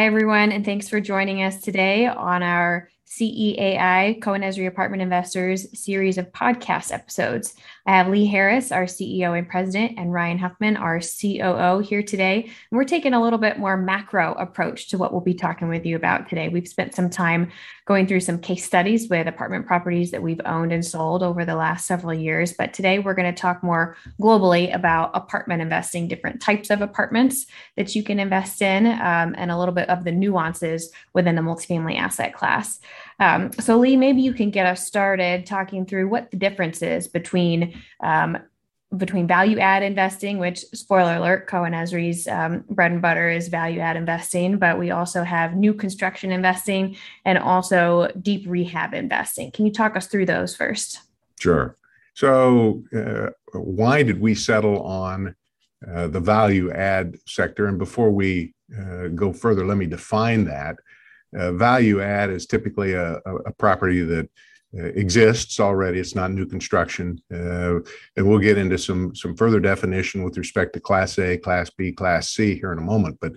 Hi, everyone, and thanks for joining us today on our CEAI Cohen-Esrey Apartment Investors series of podcast episodes. I have Lee Harris, our CEO and president, and Ryan Huffman, our COO, here today. We're taking a little bit more macro approach to what we'll be talking with you about today. We've spent some time going through some case studies with apartment properties that we've owned and sold over the last several years. But today we're going to talk more globally about apartment investing, different types of apartments that you can invest in, um, and a little bit of the nuances within the multifamily asset class. Um, so, Lee, maybe you can get us started talking through what the difference is between um, between value add investing, which spoiler alert, Cohen-Esrey's um, bread and butter is value add investing, but we also have new construction investing and also deep rehab investing. Can you talk us through those first? Sure. So, uh, why did we settle on uh, the value add sector? And before we uh, go further, let me define that. Uh, value add is typically a, a property that exists already. It's not new construction, uh, and we'll get into some some further definition with respect to Class A, Class B, Class C here in a moment. But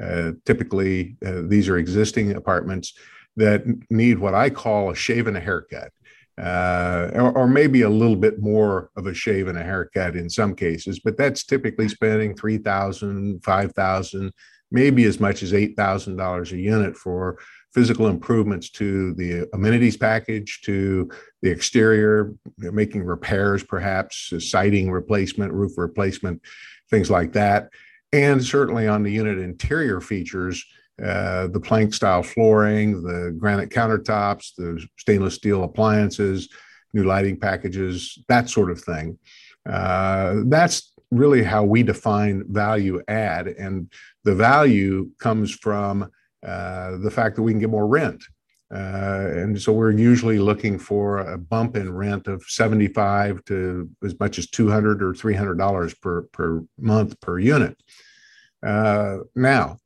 uh, typically, uh, these are existing apartments that need what I call a shave and a haircut. Uh, or, or, maybe a little bit more of a shave and a haircut in some cases, but that's typically spending three thousand, five thousand, maybe as much as eight thousand dollars a unit for physical improvements to the amenities package, to the exterior, making repairs, perhaps siding replacement, roof replacement, things like that. And certainly on the unit interior features, uh, the plank style flooring, the granite countertops, the stainless steel appliances, new lighting packages, that sort of thing. Uh, that's really how we define value add. And the value comes from uh, the fact that we can get more rent. Uh, and so we're usually looking for a bump in rent of 75 to as much as 200 or 300 dollars per per month per unit. Uh, now,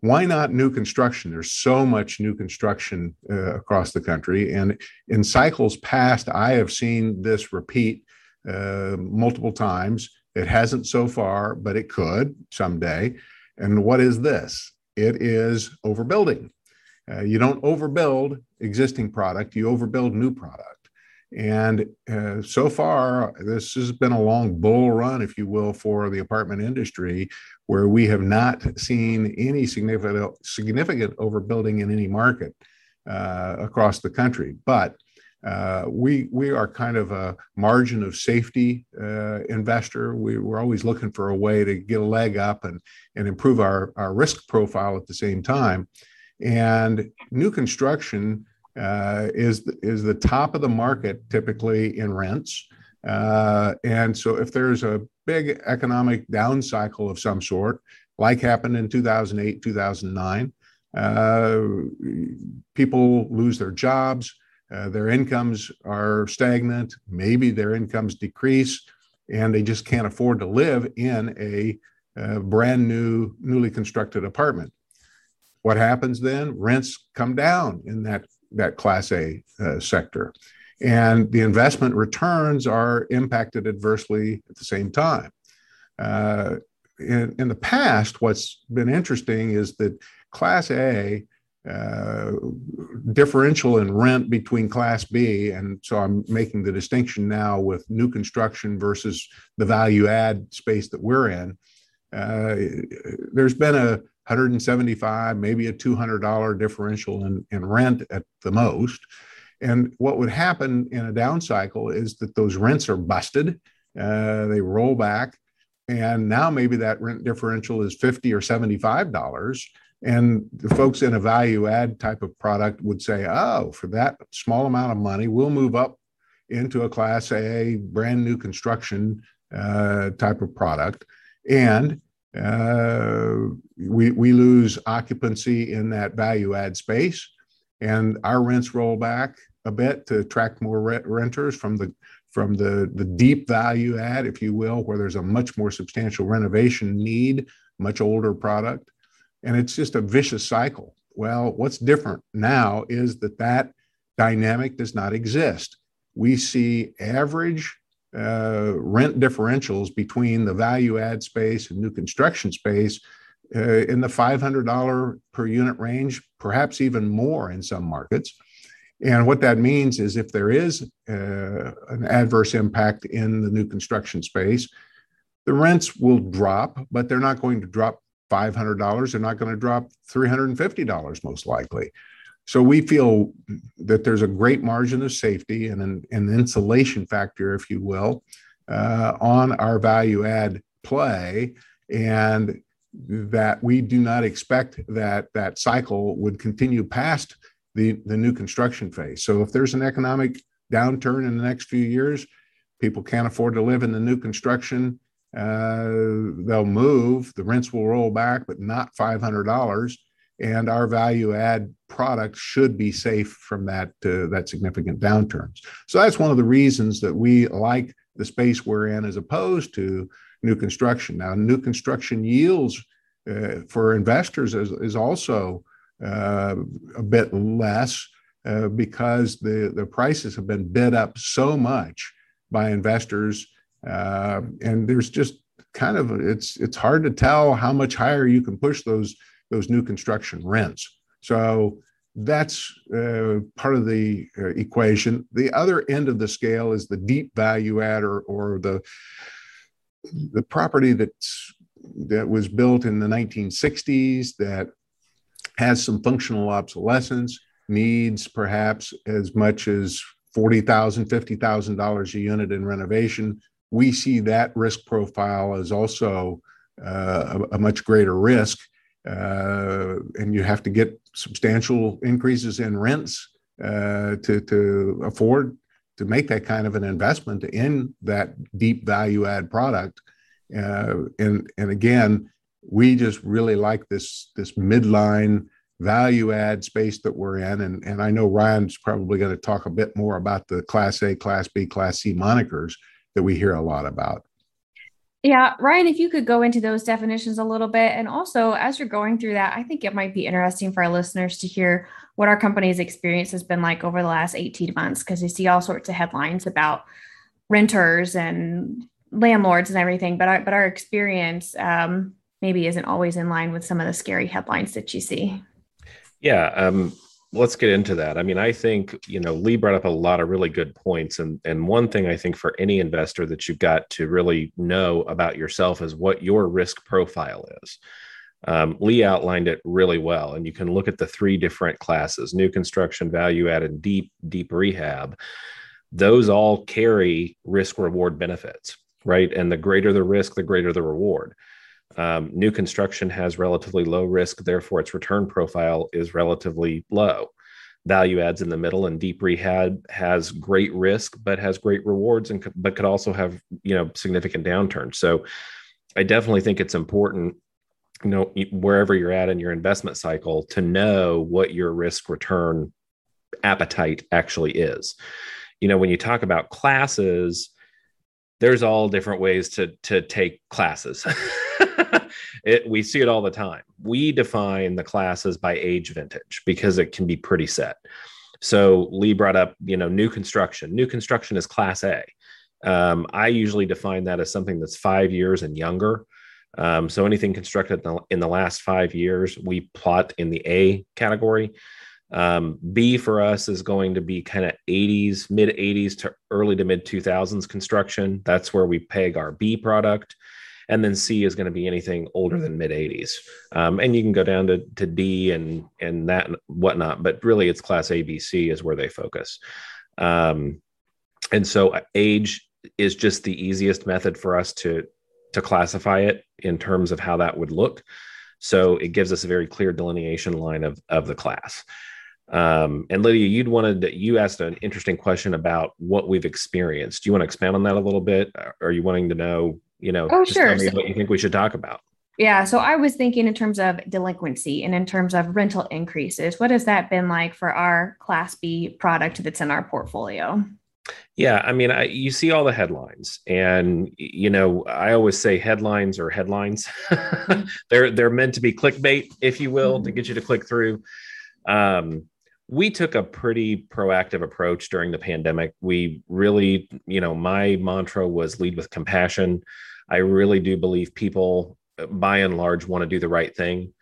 why not new construction? There's so much new construction uh, across the country, and in cycles past, I have seen this repeat uh, multiple times. It hasn't so far, but it could someday. And what is this? It is overbuilding. Uh, you don't overbuild existing product, you overbuild new product. And uh, so far, this has been a long bull run, if you will, for the apartment industry, where we have not seen any significant, significant overbuilding in any market uh, across the country. But uh, we we are kind of a margin of safety uh, investor. We, we're always looking for a way to get a leg up and and improve our our risk profile at the same time. And new construction uh, is is the top of the market typically in rents. Uh, and so if there's a big economic down cycle of some sort, like happened in 2008 2009, uh, people lose their jobs uh, their incomes are stagnant, maybe their incomes decrease, and they just can't afford to live in a, uh, brand new, newly constructed apartment. What happens then? Rents come down in that, that Class A uh, sector, and the investment returns are impacted adversely at the same time. Uh, in, in the past, what's been interesting is that Class A uh, differential in rent between Class B, and so I'm making the distinction now with new construction versus the value add space that we're in. Uh, there's been a 175, maybe a $200 differential in, in rent at the most. And what would happen in a down cycle is that those rents are busted, uh, they roll back, and now maybe that rent differential is 50 or 75 dollars and the folks in a value add type of product would say, oh, for that small amount of money, we'll move up into a class A brand new construction uh, type of product. And uh, we, we lose occupancy in that value add space. And our rents roll back a bit to attract more renters from the from the, the deep value add, if you will, where there's a much more substantial renovation need, much older product and it's just a vicious cycle. Well, what's different now is that that dynamic does not exist. We see average uh, rent differentials between the value add space and new construction space uh, in the $500 per unit range, perhaps even more in some markets. And what that means is if there is uh, an adverse impact in the new construction space, the rents will drop, but they're not going to drop $500. They're not going to drop $350 most likely. So we feel that there's a great margin of safety and an, an insulation factor, if you will, uh, on our value add play. And that we do not expect that that cycle would continue past the, the new construction phase. So if there's an economic downturn in the next few years, people can't afford to live in the new construction. Uh, they'll move, the rents will roll back, but not $500. And our value add product should be safe from that, uh, that significant downturns. So that's one of the reasons that we like the space we're in as opposed to new construction. Now, new construction yields uh, for investors is, is also uh, a bit less uh, because the, the prices have been bid up so much by investors. Uh, and there's just kind of it's it's hard to tell how much higher you can push those those new construction rents. So that's uh, part of the uh, equation. The other end of the scale is the deep value add or, or the the property that's that was built in the 1960s that has some functional obsolescence, needs perhaps as much as $40,000, $50,000 a unit in renovation. We see that risk profile as also uh, a, a, much greater risk. Uh, and you have to get substantial increases in rents uh, to, to afford to make that kind of an investment in that deep value add product. Uh, and, and again, we just really like this this midline value add space that we're in and, and i know ryan's probably going to talk a bit more about the class a class b class c monikers that we hear a lot about yeah ryan if you could go into those definitions a little bit and also as you're going through that i think it might be interesting for our listeners to hear what our company's experience has been like over the last 18 months because you see all sorts of headlines about renters and landlords and everything but our, but our experience um, maybe isn't always in line with some of the scary headlines that you see. Yeah, um, let's get into that. I mean, I think you know Lee brought up a lot of really good points, and and one thing I think for any investor that you've got to really know about yourself is what your risk profile is. Um, Lee outlined it really well, and you can look at the three different classes: new construction, value add, and deep deep rehab. Those all carry risk reward benefits, right? And the greater the risk, the greater the reward. Um, new construction has relatively low risk, therefore its return profile is relatively low. Value adds in the middle, and deep rehab has great risk but has great rewards, and but could also have you know significant downturns. So, I definitely think it's important, you know, wherever you're at in your investment cycle, to know what your risk return appetite actually is. You know, when you talk about classes, there's all different ways to to take classes. it, we see it all the time. We define the classes by age vintage because it can be pretty set. So Lee brought up, you know, new construction. New construction is class A. Um, I usually define that as something that's five years and younger. Um, so anything constructed in the, in the, last five years, we plot in the A category. Um, B for us is going to be kind of 80s, mid 80s to early to mid 2000s construction. That's where we peg our B product and then C is going to be anything older than mid 80s. Um, and you can go down to, to D and and that and whatnot, but really it's class A, B, C is where they focus. Um, and so uh, age is just the easiest method for us to to classify it in terms of how that would look. So it gives us a very clear delineation line of of the class. Um, and Lydia, you'd wanted to, you asked an interesting question about what we've experienced. Do you want to expand on that a little bit? Are you wanting to know you know, oh, sure. so, what you think we should talk about. Yeah. So I was thinking in terms of delinquency and in terms of rental increases. What has that been like for our Class B product that's in our portfolio? Yeah, I mean, I, you see all the headlines, and you know, I always say headlines are headlines. they're they're meant to be clickbait, if you will, mm-hmm. to get you to click through. Um, we took a pretty proactive approach during the pandemic. We really, you know, my mantra was lead with compassion. I really do believe people by and large want to do the right thing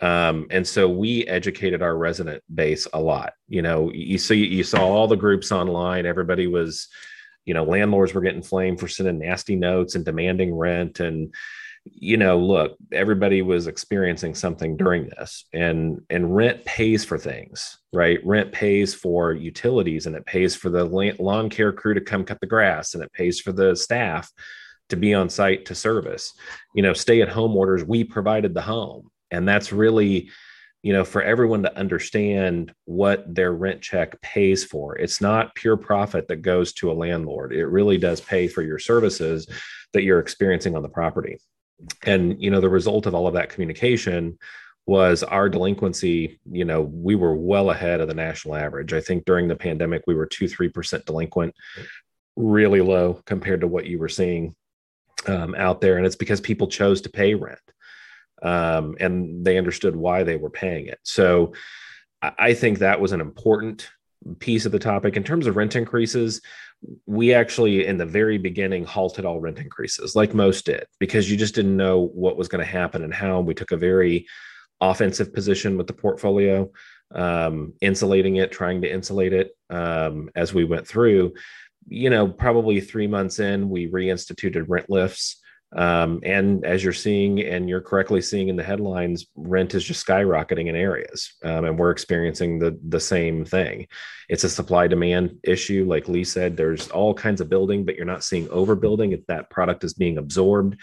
um, and so we educated our resident base a lot you know you see you saw all the groups online everybody was you know landlords were getting flamed for sending nasty notes and demanding rent and you know look everybody was experiencing something during this and and rent pays for things right? Rent pays for utilities and it pays for the lawn care crew to come cut the grass and it pays for the staff to be on site to service. You know stay at home orders we provided the home. And that's really you know for everyone to understand what their rent check pays for. It's not pure profit that goes to a landlord. It really does pay for your services that you're experiencing on the property and you know the result of all of that communication was our delinquency you know we were well ahead of the national average i think during the pandemic we were 2 3% delinquent really low compared to what you were seeing um, out there and it's because people chose to pay rent um, and they understood why they were paying it. So I think that was an important piece of the topic. In terms of rent increases, we actually, in the very beginning, halted all rent increases, like most did, because you just didn't know what was going to happen and how. We took a very offensive position with the portfolio, um, insulating it, trying to insulate it um, as we went through. You know, probably three months in, we reinstituted rent lifts. Um, and as you're seeing, and you're correctly seeing in the headlines, rent is just skyrocketing in areas, um, and we're experiencing the the same thing. It's a supply demand issue, like Lee said. There's all kinds of building, but you're not seeing overbuilding. If that product is being absorbed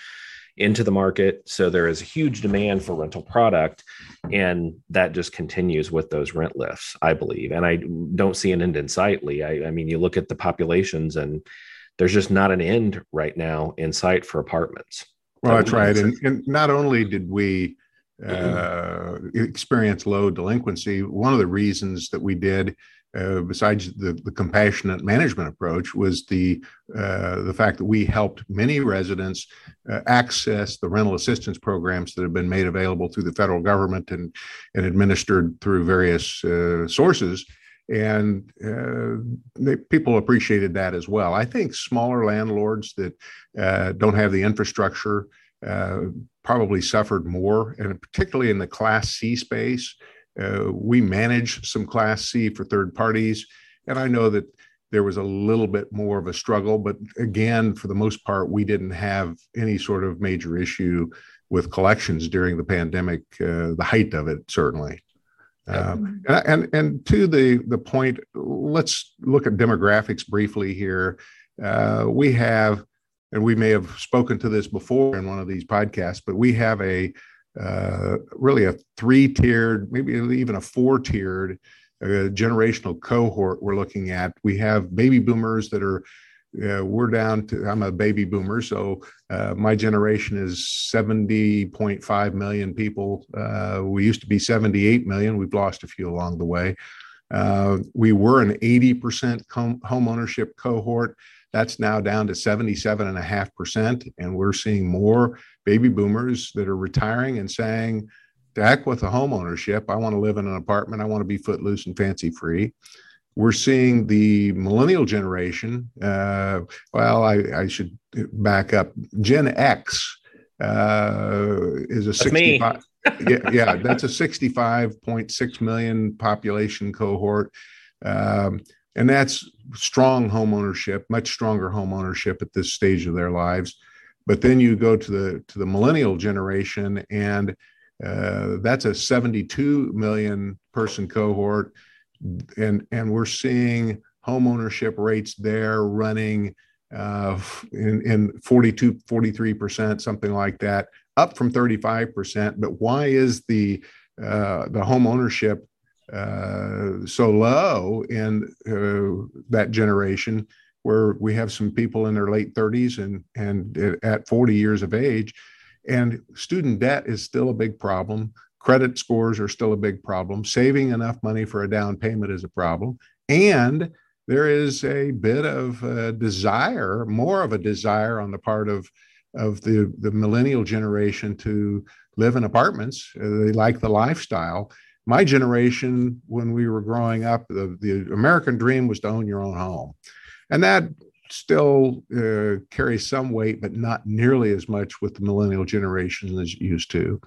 into the market, so there is a huge demand for rental product, and that just continues with those rent lifts, I believe. And I don't see an end in sight, Lee. I, I mean, you look at the populations and there's just not an end right now in sight for apartments. Well, that's right. And, and not only did we uh, experience low delinquency, one of the reasons that we did, uh, besides the, the compassionate management approach, was the uh, the fact that we helped many residents uh, access the rental assistance programs that have been made available through the federal government and and administered through various uh, sources and uh, they, people appreciated that as well. I think smaller landlords that uh, don't have the infrastructure uh, probably suffered more, and particularly in the Class C space. Uh, we manage some Class C for third parties, and I know that there was a little bit more of a struggle, but again, for the most part, we didn't have any sort of major issue with collections during the pandemic, uh, the height of it, certainly. And, and, and to the the point, let's look at demographics briefly here. Uh, we have, and we may have spoken to this before in one of these podcasts, but we have a uh, really a three tiered, maybe even a four tiered uh, generational cohort we're looking at. We have baby boomers that are we're down to i'm a baby boomer so uh, my generation is 70.5 million people. Uh, we used to be 78 million. We've lost a few along the way. Uh, we were an 80% com- home ownership cohort. That's now down to 77.5% and we're seeing more baby boomers that are retiring and saying to heck with the home ownership i want to live in an apartment. I want to be footloose and fancy free we're seeing the millennial generation. Uh, well, I, I, should back up. Gen X uh, is a that's 65. yeah, yeah, that's a 65.6 million population cohort. Um, and that's strong home ownership, much stronger home ownership at this stage of their lives. But then you go to the to the millennial generation, and uh, that's a 72 million person cohort and and we're seeing home ownership rates there running uh, in, in 42 43 percent something like that up from 35 percent. But why is the uh, the home ownership uh, so low in uh, that generation where we have some people in their late 30s and and at 40 years of age? And student debt is still a big problem Credit scores are still a big problem. Saving enough money for a down payment is a problem. And there is a bit of a desire, more of a desire on the part of, of the, the millennial generation to live in apartments. Uh, they like the lifestyle. My generation, when we were growing up, the, the American dream was to own your own home. And that still uh, carries some weight, but not nearly as much with the millennial generation as it used to.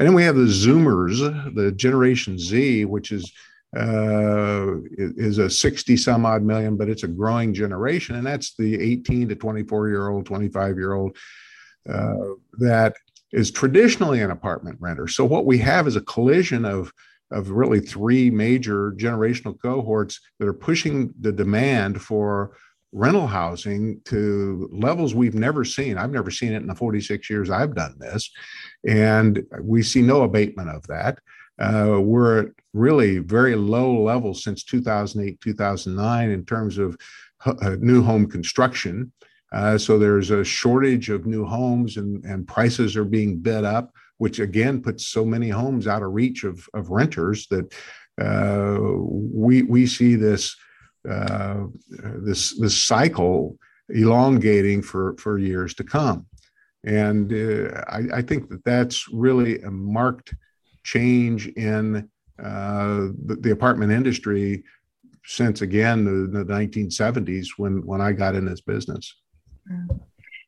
And then we have the Zoomers, the Generation Z, which is uh, is a 60 some odd million, but it's a growing generation. And that's the 18 to 24 year old, 25 year old uh, that is traditionally an apartment renter. So what we have is a collision of of really three major generational cohorts that are pushing the demand for rental housing to levels we've never seen. I've never seen it in the 46 years I've done this. And we see no abatement of that. Uh, we're at really very low levels since 2008, 2009 in terms of uh, new home construction. Uh, so there's a shortage of new homes and, and prices are being bid up, which again puts so many homes out of reach of, of renters that uh, we, we see this, uh, this, this cycle elongating for, for years to come. And uh, I, I, think that that's really a marked change in uh, the, the, apartment industry since again the, the 1970s when when I got in this business.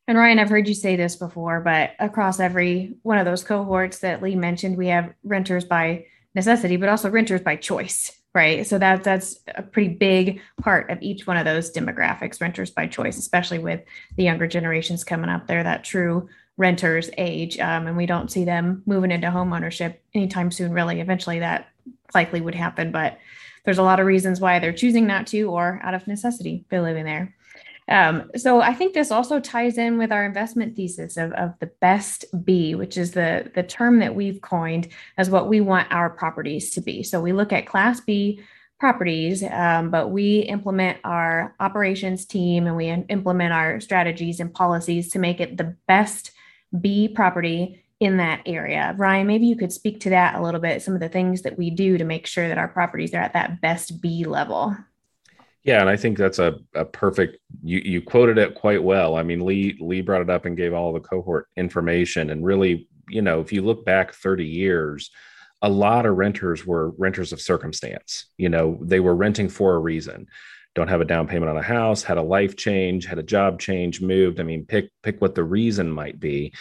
And Ryan, I've heard you say this before, but across every one of those cohorts that Lee mentioned, we have renters by necessity, but also renters by choice, right? So that that's a pretty big part of each one of those demographics, renters by choice, especially with the younger generations coming up there, that true renters age. Um, and we don't see them moving into home ownership anytime soon, really. Eventually that likely would happen, but there's a lot of reasons why they're choosing not to or out of necessity they're living there. Um, so I think this also ties in with our investment thesis of, of the best B, which is the, the term that we've coined as what we want our properties to be. So we look at Class B properties, um, but we implement our operations team and we implement our strategies and policies to make it the best B property in that area. Ryan, maybe you could speak to that a little bit, some of the things that we do to make sure that our properties are at that best B level. Yeah, and I think that's a, a perfect you you quoted it quite well. I mean, Lee Lee brought it up and gave all the cohort information and really, you know, if you look back 30 years, a lot of renters were renters of circumstance. You know, they were renting for a reason. Don't have a down payment on a house, had a life change, had a job change, moved. I mean, pick pick what the reason might be.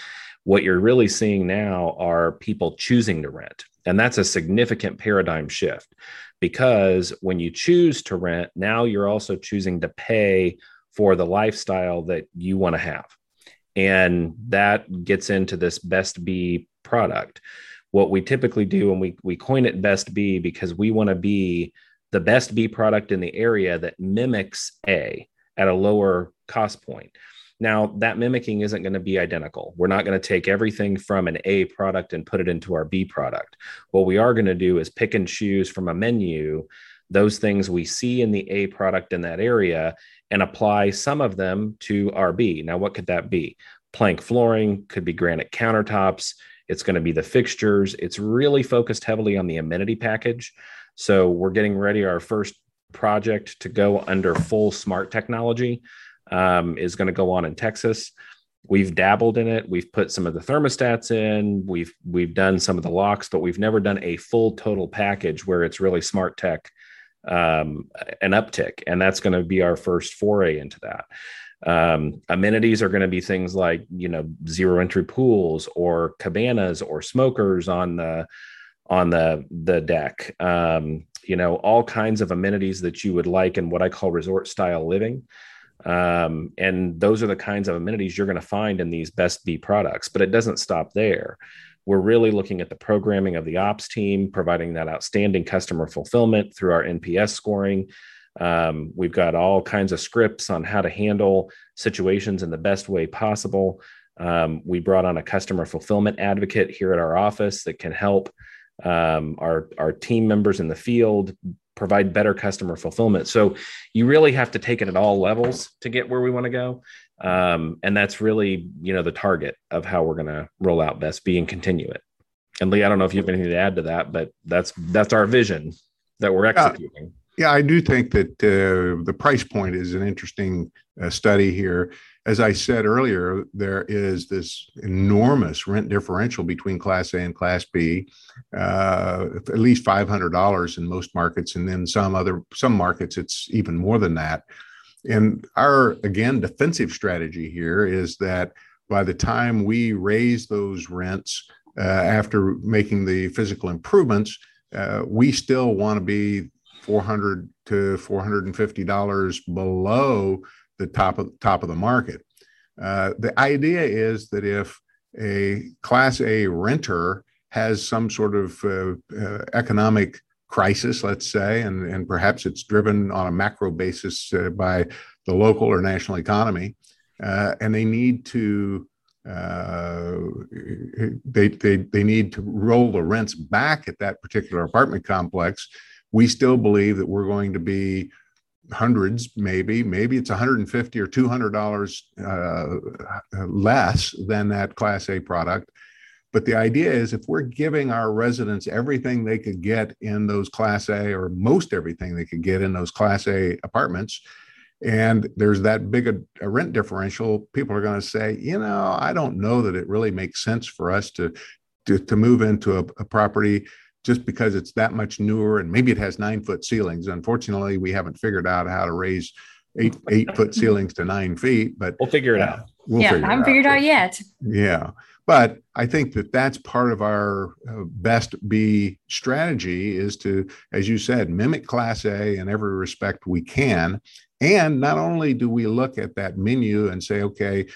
What you're really seeing now are people choosing to rent. And that's a significant paradigm shift because when you choose to rent, now you're also choosing to pay for the lifestyle that you want to have. And that gets into this best B product. What we typically do, and we, we coin it best B because we want to be the best B product in the area that mimics A at a lower cost point. Now, that mimicking isn't going to be identical. We're not going to take everything from an A product and put it into our B product. What we are going to do is pick and choose from a menu those things we see in the A product in that area and apply some of them to our B. Now, what could that be? Plank flooring, could be granite countertops. It's going to be the fixtures. It's really focused heavily on the amenity package. So, we're getting ready our first project to go under full smart technology um, is going to go on in Texas. We've dabbled in it. We've put some of the thermostats in. We've we've done some of the locks, but we've never done a full total package where it's really smart tech, um, an uptick, and that's going to be our first foray into that. Um, amenities are going to be things like you know zero entry pools or cabanas or smokers on the on the the deck. Um, you know all kinds of amenities that you would like in what I call resort style living. Um, and those are the kinds of amenities you're going to find in these best B products. But it doesn't stop there. We're really looking at the programming of the ops team, providing that outstanding customer fulfillment through our NPS scoring. Um, we've got all kinds of scripts on how to handle situations in the best way possible. Um, we brought on a customer fulfillment advocate here at our office that can help um, our our team members in the field provide better customer fulfillment. So you really have to take it at all levels to get where we want to go. Um, and that's really, you know, the target of how we're going to roll out Best B and continue it. And Lee, I don't know if you have anything to add to that, but that's that's our vision that we're executing. Uh, yeah, I do think that uh, the price point is an interesting uh, study here as I said earlier, there is this enormous rent differential between Class A and Class B, uh, at least five hundred dollars in most markets, and then some other some markets it's even more than that. And our, again, defensive strategy here is that by the time we raise those rents uh, after making the physical improvements, uh, we still want to be 400 to 450 dollars below the top of top of the market. Uh, the idea is that if a Class A renter has some sort of uh, uh, economic crisis, let's say, and, and perhaps it's driven on a macro basis uh, by the local or national economy, uh, and they need to uh, they, they, they need to roll the rents back at that particular apartment complex. We still believe that we're going to be hundreds, maybe, maybe it's 150 or 200 dollars uh, less than that Class A product. But the idea is if we're giving our residents everything they could get in those Class A or most everything they could get in those Class A apartments, and there's that big a, a rent differential, people are going to say, you know, I don't know that it really makes sense for us to to, to move into a, a property just because it's that much newer and maybe it has nine foot ceilings. Unfortunately, we haven't figured out how to raise eight eight foot ceilings to nine feet, but we'll figure it out. We'll yeah, I haven't figured out yet. Yeah, but I think that that's part of our uh, best B strategy is to, as you said, mimic Class A in every respect we can. And not only do we look at that menu and say, okay,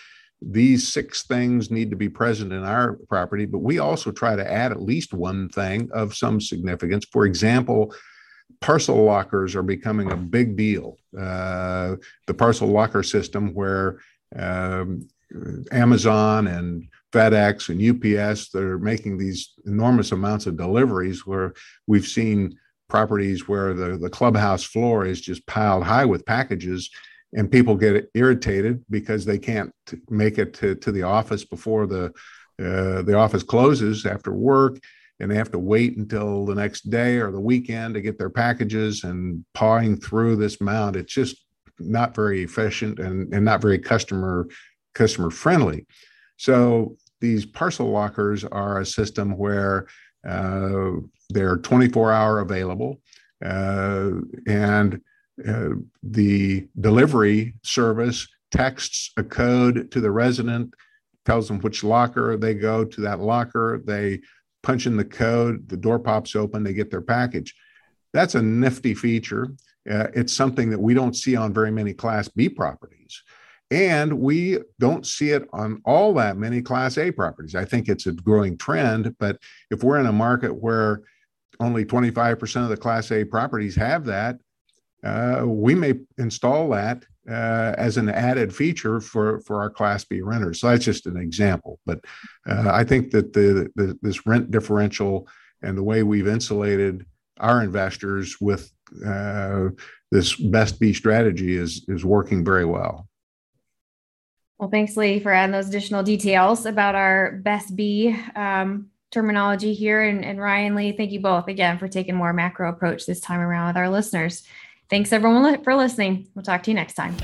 these six things need to be present in our property, but we also try to add at least one thing of some significance. For example, parcel lockers are becoming a big deal. Uh, the parcel locker system, where um, Amazon and FedEx and UPS that are making these enormous amounts of deliveries, where we've seen properties where the, the clubhouse floor is just piled high with packages and people get irritated because they can't make it to, to the office before the uh, the office closes after work and they have to wait until the next day or the weekend to get their packages and pawing through this mound. It's just not very efficient and, and not very customer customer friendly. So these parcel lockers are a system where uh, they're 24 hour available uh, and uh, the delivery service texts a code to the resident, tells them which locker they go to that locker. They punch in the code, the door pops open, they get their package. That's a nifty feature. Uh, it's something that we don't see on very many Class B properties. And we don't see it on all that many Class A properties. I think it's a growing trend, but if we're in a market where only 25% of the Class A properties have that, uh, we may install that uh, as an added feature for, for our Class B renters. So that's just an example. But uh, I think that the, the, this rent differential and the way we've insulated our investors with uh, this best B strategy is is working very well. Well, thanks, Lee, for adding those additional details about our best B um, terminology here. And, and Ryan Lee, thank you both again for taking more macro approach this time around with our listeners. Thanks everyone for listening. We'll talk to you next time.